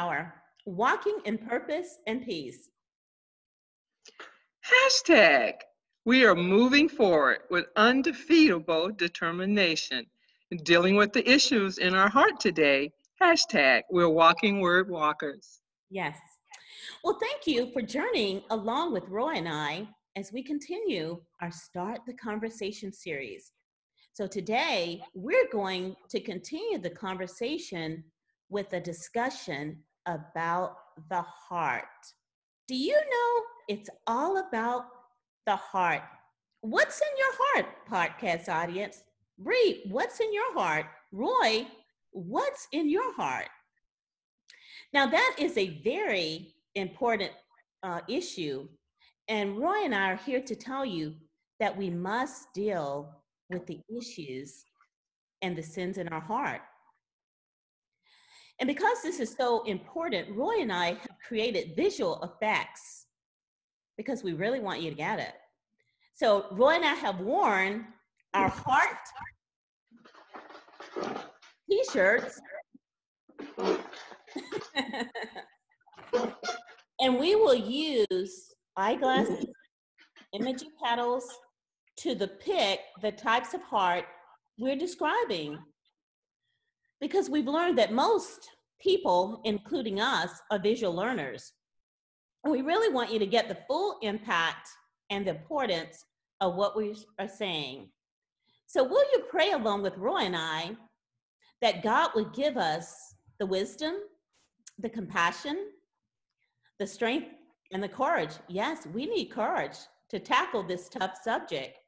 power, walking in purpose and peace. Hashtag, we are moving forward with undefeatable determination, dealing with the issues in our heart today. Hashtag, we're walking word walkers. Yes. Well, thank you for journeying along with Roy and I as we continue our Start the Conversation series. So, today we're going to continue the conversation with a discussion about the heart. Do you know it's all about the heart? What's in your heart, podcast audience? Bree, what's in your heart? Roy, what's in your heart? Now, that is a very important uh, issue. And Roy and I are here to tell you that we must deal with the issues and the sins in our heart. And because this is so important, Roy and I have created visual effects because we really want you to get it. So, Roy and I have worn our heart t shirts. and we will use eyeglasses, imaging petals to depict the types of heart we're describing. Because we've learned that most people, including us, are visual learners. And we really want you to get the full impact and the importance of what we are saying. So, will you pray along with Roy and I that God would give us the wisdom, the compassion, the strength, and the courage? Yes, we need courage to tackle this tough subject.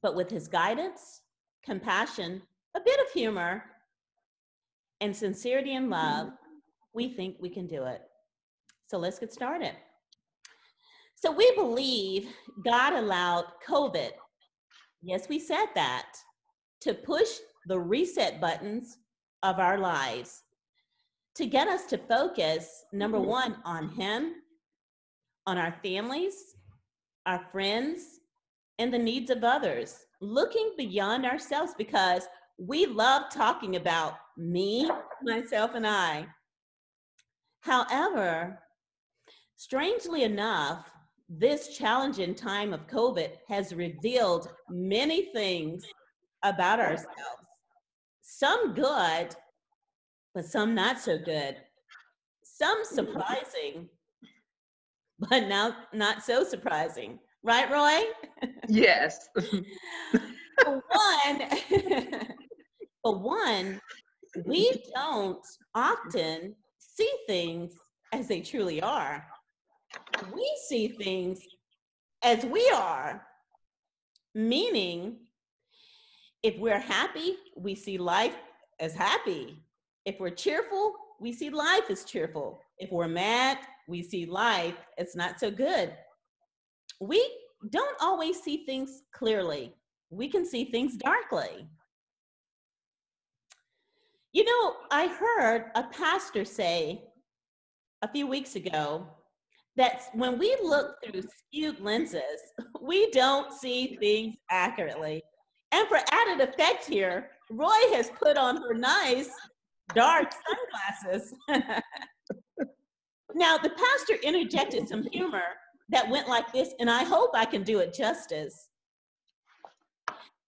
But with his guidance, compassion, a bit of humor, and sincerity and love, mm-hmm. we think we can do it. So let's get started. So we believe God allowed COVID, yes, we said that, to push the reset buttons of our lives to get us to focus, number mm-hmm. one, on Him, on our families, our friends, and the needs of others, looking beyond ourselves because we love talking about me, myself, and I. However, strangely enough, this challenging time of COVID has revealed many things about ourselves. Some good, but some not so good. Some surprising, but now not so surprising. Right, Roy? Yes. for one, for one, we don't often see things as they truly are. We see things as we are, meaning if we're happy, we see life as happy. If we're cheerful, we see life as cheerful. If we're mad, we see life as not so good. We don't always see things clearly. We can see things darkly. You know, I heard a pastor say a few weeks ago that when we look through skewed lenses, we don't see things accurately. And for added effect here, Roy has put on her nice dark sunglasses. now, the pastor interjected some humor that went like this, and I hope I can do it justice.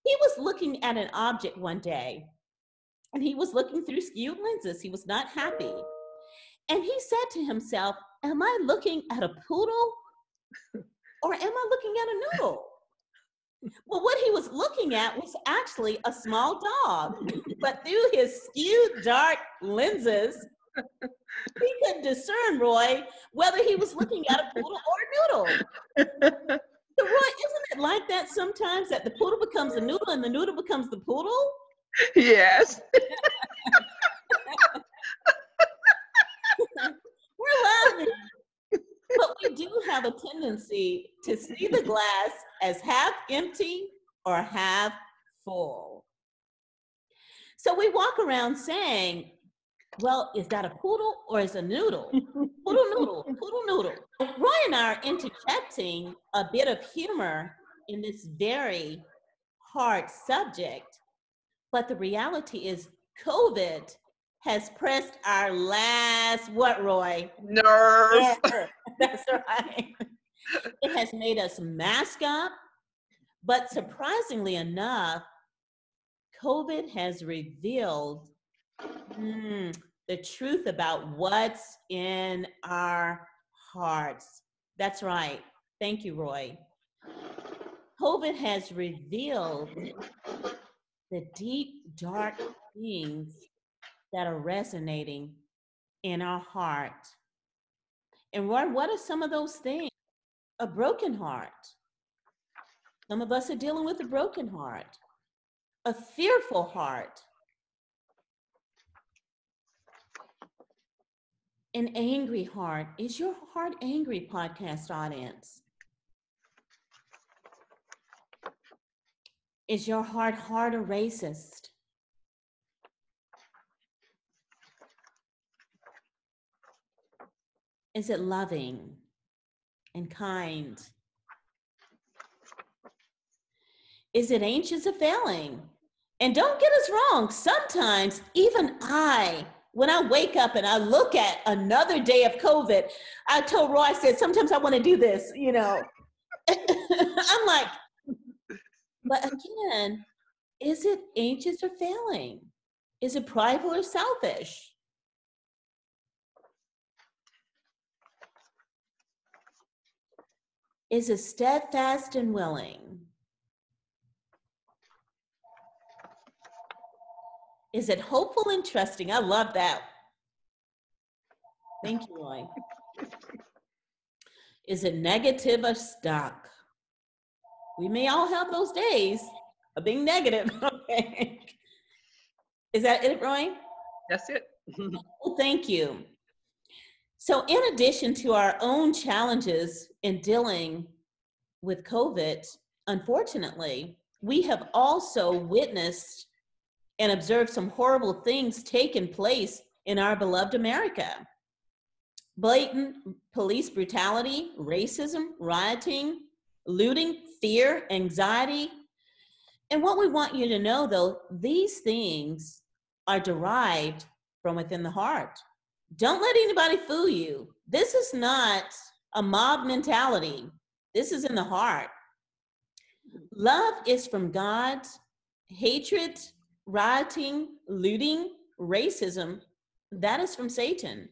He was looking at an object one day, and he was looking through skewed lenses. He was not happy. And he said to himself, Am I looking at a poodle or am I looking at a noodle? Well, what he was looking at was actually a small dog, but through his skewed dark lenses, he couldn't discern Roy whether he was looking at a poodle or a noodle. So, Roy, isn't it like that sometimes that the poodle becomes a noodle and the noodle becomes the poodle? Yes. We're laughing. But we do have a tendency to see the glass as half empty or half full. So we walk around saying, well, is that a poodle or is a noodle? poodle noodle, poodle noodle. Roy and I are interjecting a bit of humor in this very hard subject, but the reality is COVID has pressed our last what, Roy? Nerve. That's right. It has made us mask up, but surprisingly enough, COVID has revealed mm, the truth about what's in our hearts. That's right. Thank you, Roy. COVID has revealed the deep, dark things that are resonating in our heart. And what, what are some of those things? A broken heart. Some of us are dealing with a broken heart, a fearful heart, an angry heart. Is your heart angry, podcast audience? Is your heart hard or racist? Is it loving and kind? Is it anxious or failing? And don't get us wrong, sometimes even I, when I wake up and I look at another day of COVID, I told Roy, I said, sometimes I want to do this, you know. I'm like, but again, is it anxious or failing? Is it prideful or selfish? Is it steadfast and willing? Is it hopeful and trusting? I love that. Thank you, Roy. Is it negative or stuck? We may all have those days of being negative. Okay. Is that it, Roy? That's it. well, thank you. So, in addition to our own challenges in dealing with COVID, unfortunately, we have also witnessed and observed some horrible things taking place in our beloved America. Blatant police brutality, racism, rioting, looting, fear, anxiety. And what we want you to know though, these things are derived from within the heart. Don't let anybody fool you. This is not a mob mentality, this is in the heart. Love is from God, hatred, rioting, looting, racism, that is from Satan.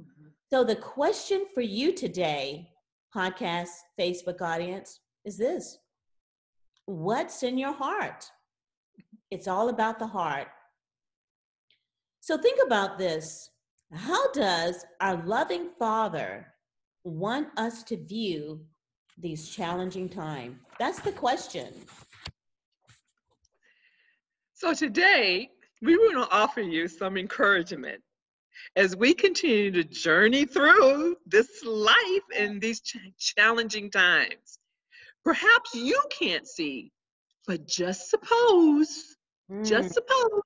Mm-hmm. So the question for you today podcast, Facebook audience is this What's in your heart? It's all about the heart. So think about this. How does our loving Father want us to view these challenging times? That's the question. So today, we want to offer you some encouragement as we continue to journey through this life in these ch- challenging times. Perhaps you can't see, but just suppose, mm. just suppose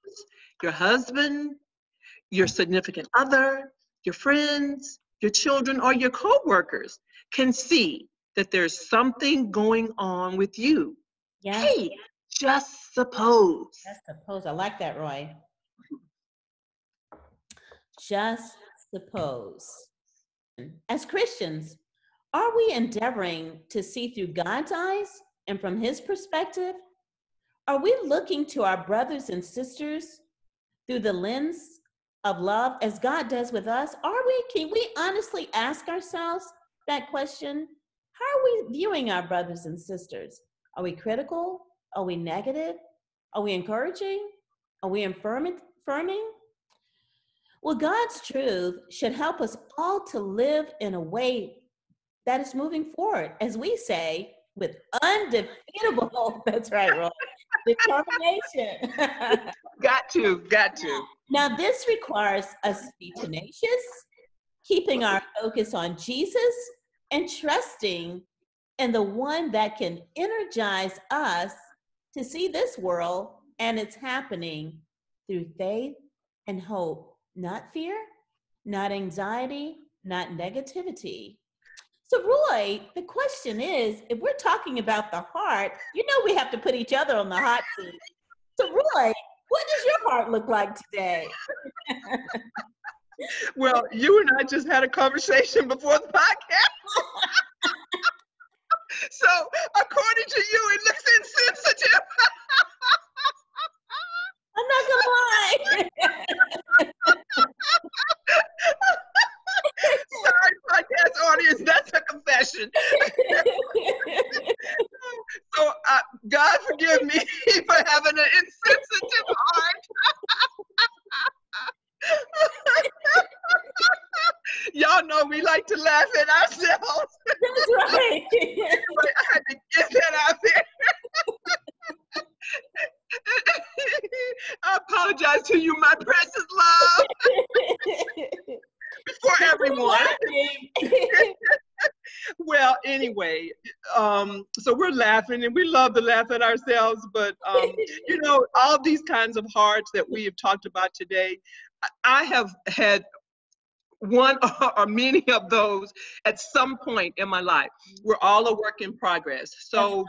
your husband, your significant other, your friends, your children, or your coworkers can see that there's something going on with you. Yeah. Hey, just suppose. Just suppose. I like that, Roy. Just suppose. As Christians, are we endeavoring to see through God's eyes and from His perspective? Are we looking to our brothers and sisters through the lens of love as God does with us? Are we, can we honestly ask ourselves that question? How are we viewing our brothers and sisters? Are we critical? Are we negative? Are we encouraging? Are we affirming? Well, God's truth should help us all to live in a way that is moving forward, as we say, with undefeatable, that's right, Roy, determination. got to, got to. Now, this requires us to be tenacious, keeping our focus on Jesus, and trusting in the one that can energize us to see this world and it's happening through faith and hope, not fear, not anxiety, not negativity. So, Roy, the question is if we're talking about the heart, you know we have to put each other on the hot seat. So, Roy, what does your heart look like today? well, you and I just had a conversation before the podcast. so, according to you, it looks insensitive. I'm not gonna lie. Sorry, podcast audience, that's a confession. so, uh, God forgive me for having an insensitive heart. Y'all know we like to laugh at ourselves. That's right. anyway, I had to get that out there. I apologize to you, my precious love, everyone. well, anyway, um, so we're laughing and we love to laugh at ourselves, but um, you know, all these kinds of hearts that we have talked about today, I have had one or many of those at some point in my life. We're all a work in progress. So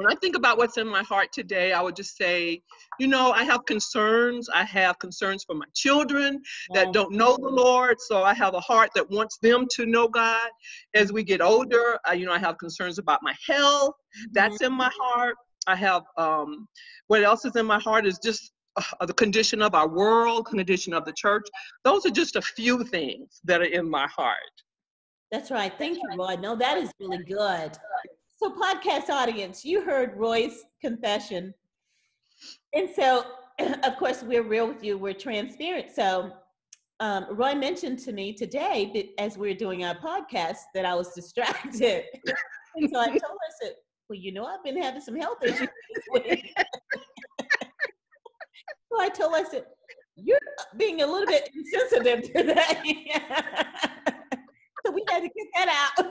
when I think about what's in my heart today, I would just say, you know, I have concerns. I have concerns for my children that don't know the Lord. So I have a heart that wants them to know God. As we get older, uh, you know, I have concerns about my health. That's in my heart. I have, um, what else is in my heart is just uh, the condition of our world, condition of the church. Those are just a few things that are in my heart. That's right. Thank you, Roy. No, that is really good. So, podcast audience, you heard Roy's confession. And so, of course, we're real with you, we're transparent. So, um, Roy mentioned to me today that as we are doing our podcast that I was distracted. and so I told her, I said, Well, you know, I've been having some health issues so I told her, I said, You're being a little bit insensitive today. so we had to get that out.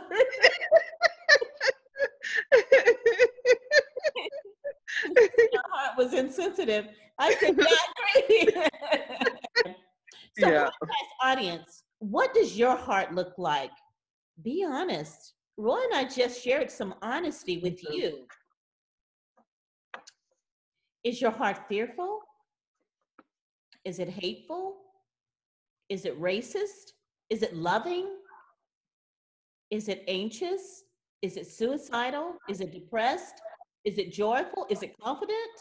Your heart was insensitive. I said, yeah, I agree. so, Yeah. audience, what does your heart look like? Be honest. Roy and I just shared some honesty with Mhm. you. Is your heart fearful? Is it hateful? Is it racist? Is it loving? Is it anxious? Is it suicidal? Is it depressed? Is it joyful? Is it confident?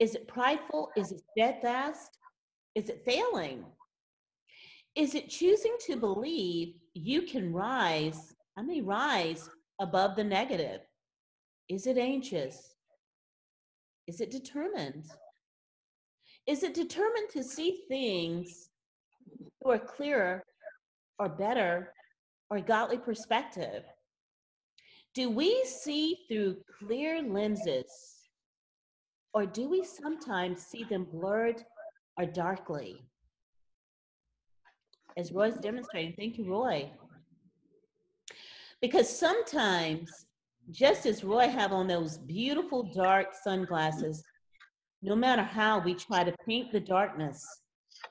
Is it prideful? Is it steadfast? Is it failing? Is it choosing to believe you can rise, I mean, rise above the negative? Is it anxious? Is it determined? Is it determined to see things through a clearer or better or godly perspective? Do we see through clear lenses or do we sometimes see them blurred or darkly? As Roy's demonstrating, thank you, Roy. Because sometimes, just as Roy have on those beautiful dark sunglasses, no matter how we try to paint the darkness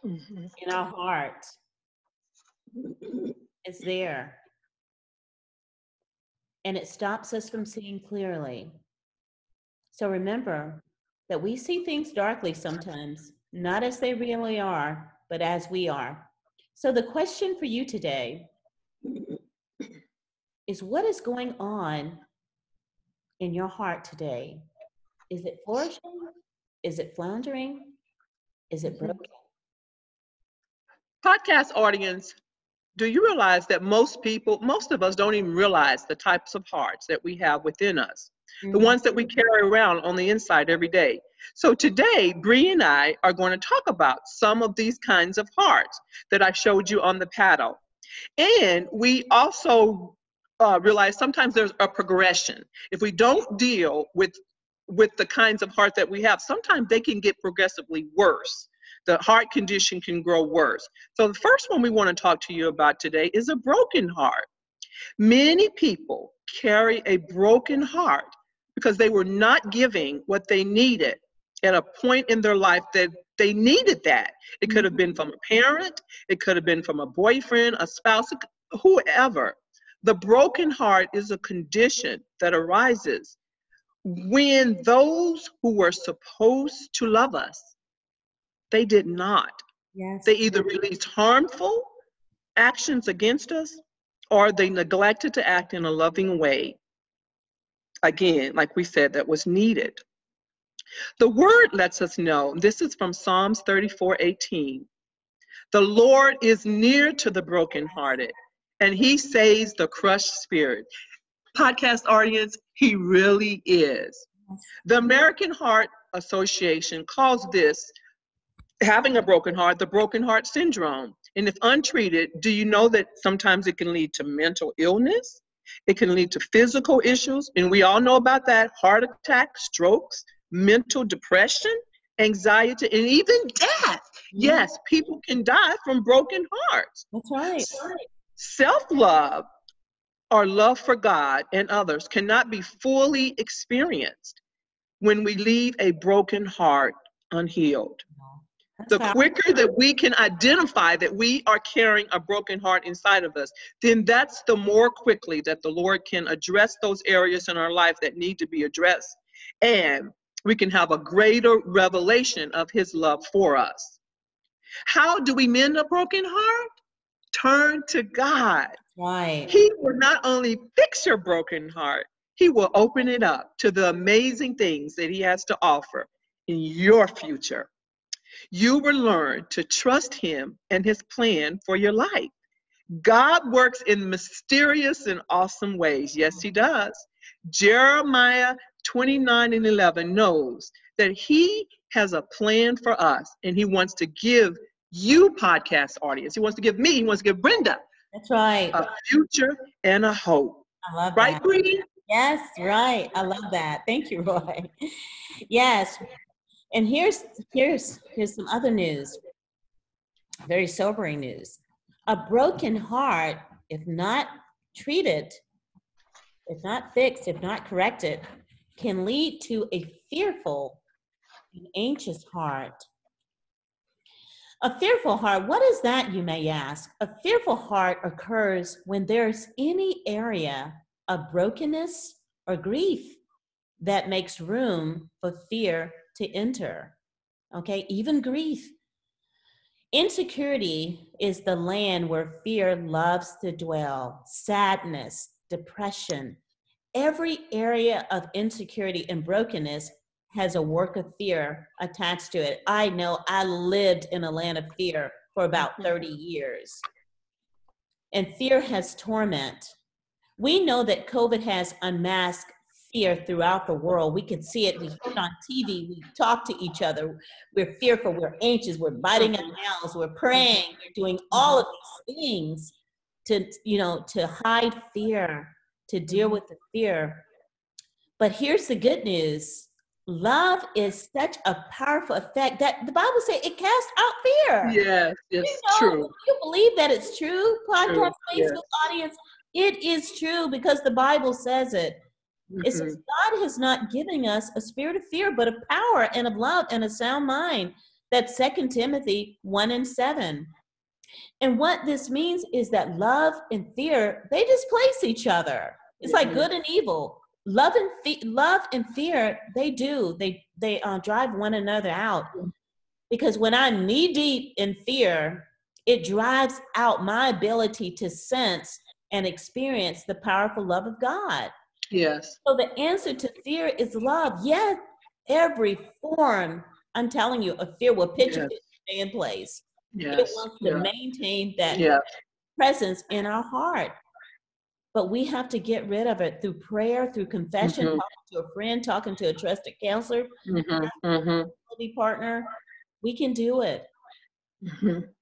Mhm. in our heart, it's there. And it stops us from seeing clearly. So remember that we see things darkly sometimes, not as they really are, but as we are. So the question for you today is what is going on in your heart today? Is it flourishing? Is it floundering? Is it broken? Podcast audience, do you realize that most people, most of us don't even realize the types of hearts that we have within us, the ones that we carry around on the inside every day? So today, Bree and I are going to talk about some of these kinds of hearts that I showed you on the paddle. And we also uh, realize sometimes there's a progression. If we don't deal with with the kinds of heart that we have, sometimes they can get progressively worse. The heart condition can grow worse. So the first one we want to talk to you about today is a broken heart. Many people carry a broken heart because they were not giving what they needed at a point in their life that they needed that. It could have mm-hmm. been from a parent, it could have been from a boyfriend, a spouse, whoever. The broken heart is a condition that arises when those who were supposed to love us They did not. Yes. They either released harmful actions against us or they neglected to act in a loving way. Again, like we said, that was needed. The word lets us know, this is from Psalms 34 18. The Lord is near to the brokenhearted, and he saves the crushed spirit. Podcast audience, he really is. The American Heart Association calls this having a broken heart the broken heart syndrome. And if untreated, do you know that sometimes it can lead to mental illness? It can lead to physical issues, and we all know about that heart attack, strokes, mental depression, anxiety, and even death. Mm-hmm. Yes, people can die from broken hearts. That's right. Self love or love for God and others cannot be fully experienced when we leave a broken heart unhealed. The quicker that we can identify that we are carrying a broken heart inside of us, then that's the more quickly that the Lord can address those areas in our life that need to be addressed. And we can have a greater revelation of His love for us. How do we mend a broken heart? Turn to God. Right. He will not only fix your broken heart, He will open it up to the amazing things that He has to offer in your future. You will learn to trust Him and His plan for your life. God works in mysterious and awesome ways. Yes, He does. Jeremiah 29 and 11 knows that He has a plan for us and He wants to give you, podcast audience, He wants to give me, He wants to give Brenda That's right. a future and a hope. I love Right, that. Right, Bree? Yes, right. I love that. Thank you, Roy. Yes. And here's here's here's some other news. Very sobering news. A broken heart, if not treated, if not fixed, if not corrected, can lead to a fearful and anxious heart. A fearful heart, what is that, you may ask? A fearful heart occurs when there's any area of brokenness or grief that makes room for fear to enter. Okay, even grief. Insecurity is the land where fear loves to dwell, sadness, depression. Every area of insecurity and brokenness has a work of fear attached to it. I know I lived in a land of fear for about mm-hmm. 30 years. And fear has torment. We know that COVID has unmasked fear throughout the world. We can see it. We hear it on TV. We talk to each other. We're fearful. We're anxious. We're biting our nails. We're praying. We're doing all of these things to, you know, to hide fear, to deal with the fear. But here's the good news. Love is such a powerful effect that the Bible says it casts out fear. Yes, You it's know, true. You believe that it's true, podcast yes. Facebook audience. It is true because the Bible says it. It says Mhm. God has not given us a spirit of fear, but of power and of love and a sound mind. That's Second Timothy 1 and 7. And what this means is that love and fear, they displace each other. It's like Mhm. good and evil. Love and fe- love and fear, they do. They they uh, drive one another out. Because when I'm knee deep in fear, it drives out my ability to sense and experience the powerful love of God. Yes. So the answer to fear is love. Yes, every form, I'm telling you, of fear will pitch Yes. stay in place. Yes. It wants to Yeah. maintain that Yeah. presence in our heart. But we have to get rid of it through prayer, through confession, Mhm. talking to a friend, talking to a trusted counselor, Mhm. Mhm. partner. We can do it. Mhm.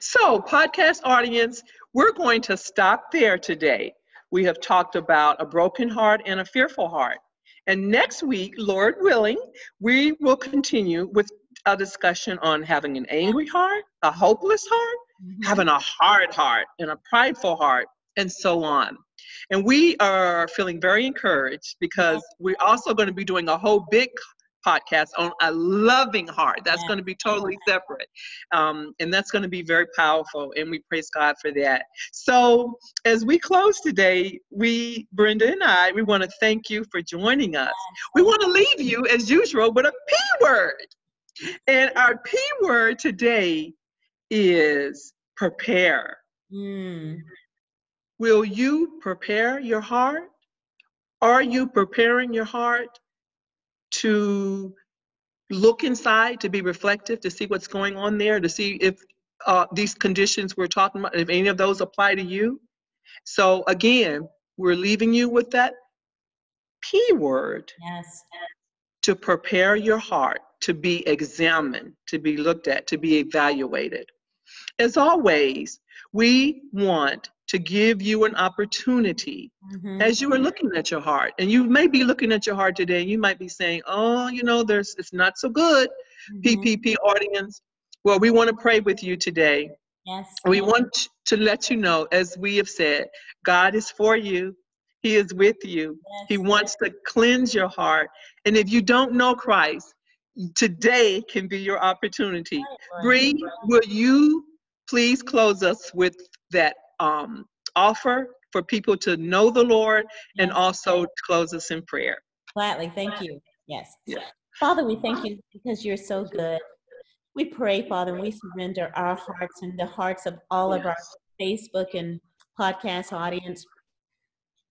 So, podcast audience, we're going to stop there today. We have talked about a broken heart and a fearful heart. And next week, Lord willing, we will continue with a discussion on having an angry heart, a hopeless heart, mm-hmm. having a hard heart, and a prideful heart, and so on. And we are feeling very encouraged because we're also going to be doing a whole big podcast on a loving heart. That's Yeah. going to be totally separate. Um, and that's going to be very powerful. And we praise God for that. So, as we close today, we, Brenda and I, we want to thank you for joining us. We want to leave you, as usual, with a P word. And our P word today is prepare. Mm. Will you prepare your heart? Are you preparing your heart to look inside, to be reflective, to see what's going on there, to see if uh, these conditions we're talking about, if any of those apply to you? So, again, we're leaving you with that P word Yes. to prepare your heart to be examined, to be looked at, to be evaluated. As always, we want to give you an opportunity Mhm. as you are looking at your heart. And you may be looking at your heart today, and you might be saying, Oh, you know, there's it's not so good, Mhm. PPP audience. Well, we want to pray with you today. Yes. We yes. want to let you know, as we have said, God is for you. He is with you. He wants to cleanse your heart. And if you don't know Christ, today can be your opportunity. Right, Bree, will you please close us with that um, offer for people to know the Lord and also close us in prayer? Gladly, thank you. Yes. Yeah. Father, we thank you because you're so good. We pray, Father, and we surrender our hearts and the hearts of all of our Facebook and podcast audience.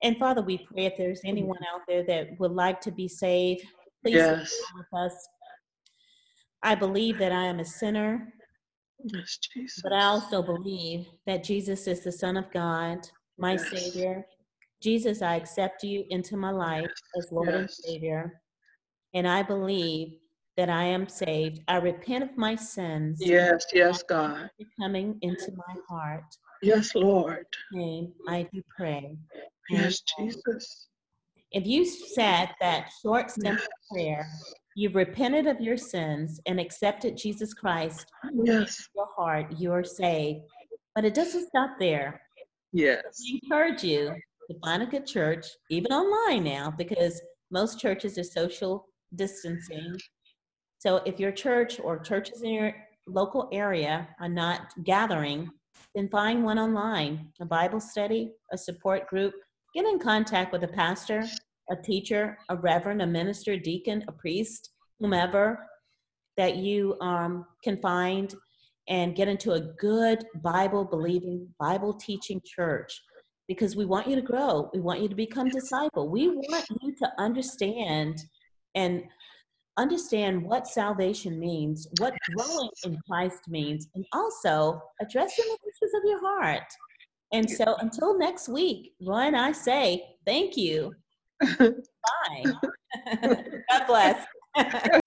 And Father, we pray if there's anyone out there that would like to be saved, please Yes. with us. I believe that I am a sinner, Yes, Jesus. but I also believe that Jesus is the Son of God, my Yes. Savior. Jesus, I accept you into my life as Lord and Savior. And I believe that I am saved. I repent of my sins. Yes, yes, God. Coming into my heart. Yes, Lord. Name, I do pray. Yes, Amen. Jesus. If you said that short, simple prayer, you've repented of your sins and accepted Jesus Christ Yes, in your heart, you're saved. But it doesn't stop there. yes. We encourage you to find a good church, even online now, because most churches are social distancing. So if your church or churches in your local area are not gathering, then find one online, a Bible study, a support group. Get in contact with a pastor, a teacher, a reverend, a minister, deacon, a priest, whomever that you um, can find and get into a good Bible believing, Bible teaching church because we want you to grow. We want you to become disciple. We want you to understand and understand what salvation means, what growing in Christ means, and also addressing the issues of your heart. And so until next week, Roy and I say thank you. Bye. God bless.